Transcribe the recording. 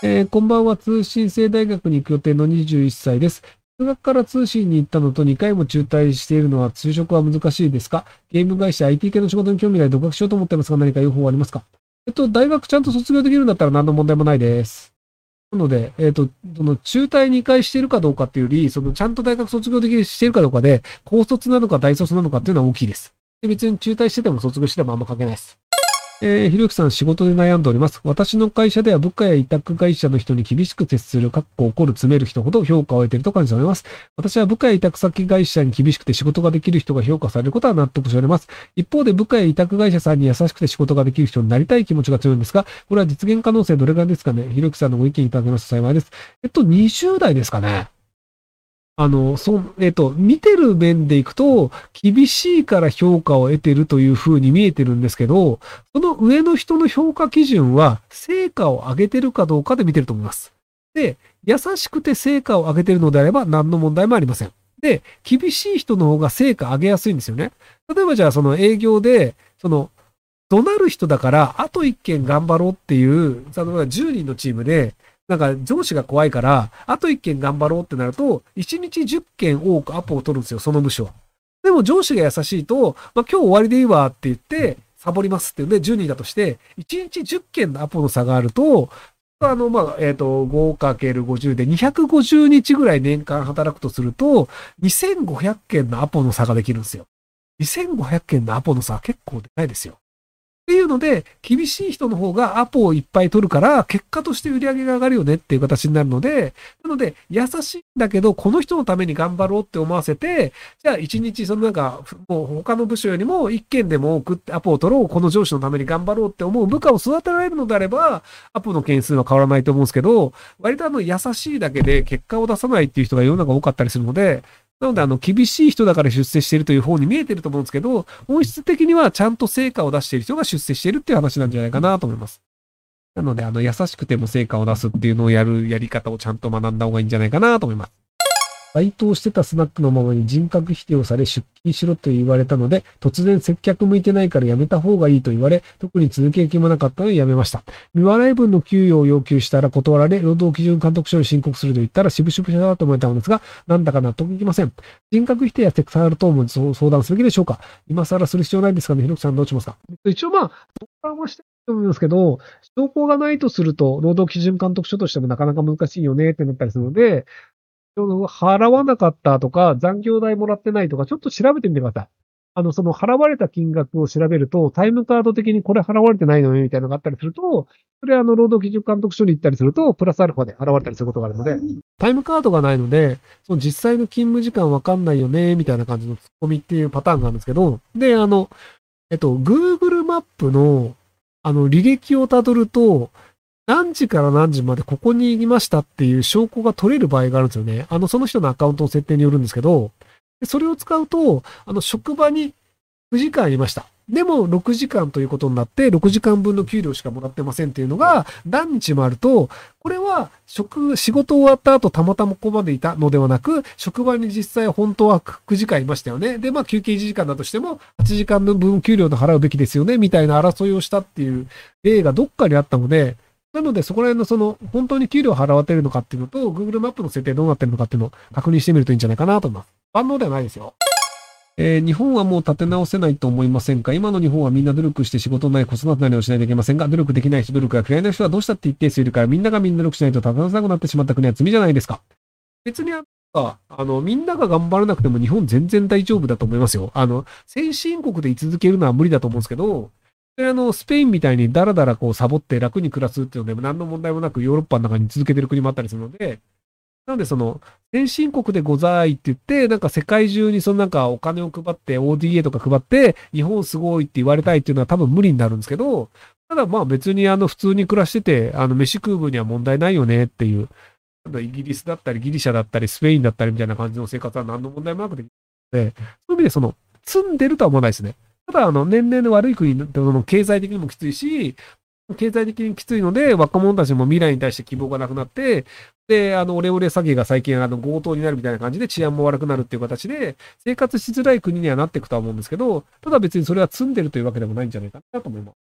えーこんばんは。通信制大学に行く予定の21歳です。大学から通信に行ったのと2回も中退しているのは就職は難しいですか？ゲーム会社 IT 系の仕事に興味があり独学しようと思ってますが何か予報はありますか？えっと、大学ちゃんと卒業できるんだったら何の問題もないです。なので、えっと、その中退2回しているかどうかっていうより、そのちゃんと大学卒業できるしているかどうかで、高卒なのか大卒なのかっていうのは大きいです。で別に中退してても卒業しててもあんま関係ないです。えーひろゆきさん、仕事で悩んでおります。私の会社では部下や委託会社の人に厳しく接する、かっこ怒る、詰める人ほど評価を得ていると感じております。私は部下や委託先会社に厳しくて仕事ができる人が評価されることは納得しております。一方で部下や委託会社さんに優しくて仕事ができる人になりたい気持ちが強いんですが、これは実現可能性どれぐらいですかね？ひろゆきさんのご意見いただけますと幸いです。えっと、20代ですかね？あの、そ、えっと、見てる面でいくと、厳しいから評価を得てるという風に見えてるんですけど、その上の人の評価基準は、成果を上げてるかどうかで見てると思います。で、優しくて成果を上げてるのであれば何の問題もありません。で、厳しい人の方が成果上げやすいんですよね。例えばじゃあその営業で、その、怒鳴る人だから、あと一件頑張ろうっていう、例えば10人のチームで、なんか上司が怖いから、あと一件頑張ろうってなると、1日10件多くアポを取るんですよ、その部署は。でも上司が優しいと、まあ、今日終わりでいいわって言って、サボりますっていうんで、10人だとして、1日10件のアポの差があると、あの、まあ、えっ、と、5×50 で250日ぐらい年間働くとすると、2500件のアポの差ができるんですよ。2500件のアポの差は結構でかいですよ。っていうので、厳しい人の方がアポをいっぱい取るから、結果として売り上げが上がるよねっていう形になるので、なので、優しいんだけど、この人のために頑張ろうって思わせて、じゃあ一日、そのなんか、もう他の部署よりも一件でも多くアポを取ろう、この上司のために頑張ろうって思う部下を育てられるのであれば、アポの件数は変わらないと思うんですけど、割とあの、優しいだけで結果を出さないっていう人が世の中多かったりするので、なので、あの、厳しい人だから出世しているという方に見えてると思うんですけど、本質的にはちゃんと成果を出している人が出世しているっていう話なんじゃないかなと思います。なので、あの、優しくても成果を出すっていうのをやるやり方をちゃんと学んだ方がいいんじゃないかなと思います。バイトをしてたスナックのままに人格否定をされ出勤しろと言われたので、突然接客向いてないから辞めた方がいいと言われ、特に続ける気もなかったので辞めました。未払い分の給与を要求したら断られ、労働基準監督署に申告すると言ったら、渋々だと思えたのですが、なんだか納得いきません。人格否定やセクサル等も相相談すべきでしょうか今更する必要ないですかねひろきさんどうしますか一応まあ、相談はしてると思いますけど、証拠がないとすると、労働基準監督署としてもなかなか難しいよねってなったりするので、払わなかったとか、残業代もらってないとか、ちょっと調べてみてください。あの、その払われた金額を調べると、タイムカード的にこれ払われてないのよみたいなのがあったりすると、それあの、労働基準監督署に行ったりすると、プラスアルファで払われたりすることがあるので、タイムカードがないので、その実際の勤務時間わかんないよね、みたいな感じのツッコミっていうパターンがあるんですけど、で、あの、えっと、Google マップの、あの、履歴をたどると、何時から何時までここにいましたっていう証拠が取れる場合があるんですよね。あの、その人のアカウントの設定によるんですけど、それを使うと、あの、職場に9時間いました。でも、6時間ということになって、6時間分の給料しかもらってませんっていうのが、何日もあると、これは、職、仕事終わった後、たまたまここまでいたのではなく、職場に実際本当は9時間いましたよね。で、まあ、休憩1時間だとしても、8時間の分給料で払うべきですよね、みたいな争いをしたっていう例がどっかにあったので、なので、そこら辺のその、本当に給料払われてるのかっていうのと、Google マップの設定どうなってるのかっていうのを確認してみるといいんじゃないかなと思います。万能ではないですよ。えー日本はもう立て直せないと思いませんか？今の日本はみんな努力して仕事ない子育てなりをしないといけませんが、努力できない人、努力が嫌いな人はどうしたって一定数いるから、みんながみんな努力しないと立て直せなくなってしまった国は罪じゃないですか。別にあああの、みんなが頑張らなくても日本全然大丈夫だと思いますよ。あの、先進国で居続けるのは無理だと思うんですけど、あの、スペインみたいにダラダラこうサボって楽に暮らすっていうので、何の問題もなくヨーロッパの中に続けてる国もあったりするので、なのでその、先進国でございって言って、なんか世界中にそのなんかお金を配って、ODA とか配って、日本すごいって言われたいっていうのは多分無理になるんですけど、ただまあ別にあの普通に暮らしてて、あの飯食う分には問題ないよねっていう、イギリスだったりギリシャだったりスペインだったりみたいな感じの生活は何の問題もなくできるので、そういう意味でその、積んでるとは思わないですね。ただあの年齢の悪い国のその経済的にもきついし、経済的にきついので、若者たちも未来に対して希望がなくなって、で、あの、オレオレ詐欺が最近、あの、強盗になるみたいな感じで治安も悪くなるっていう形で、生活しづらい国にはなっていくとは思うんですけど、ただ別にそれは積んでるというわけでもないんじゃないかなと思います。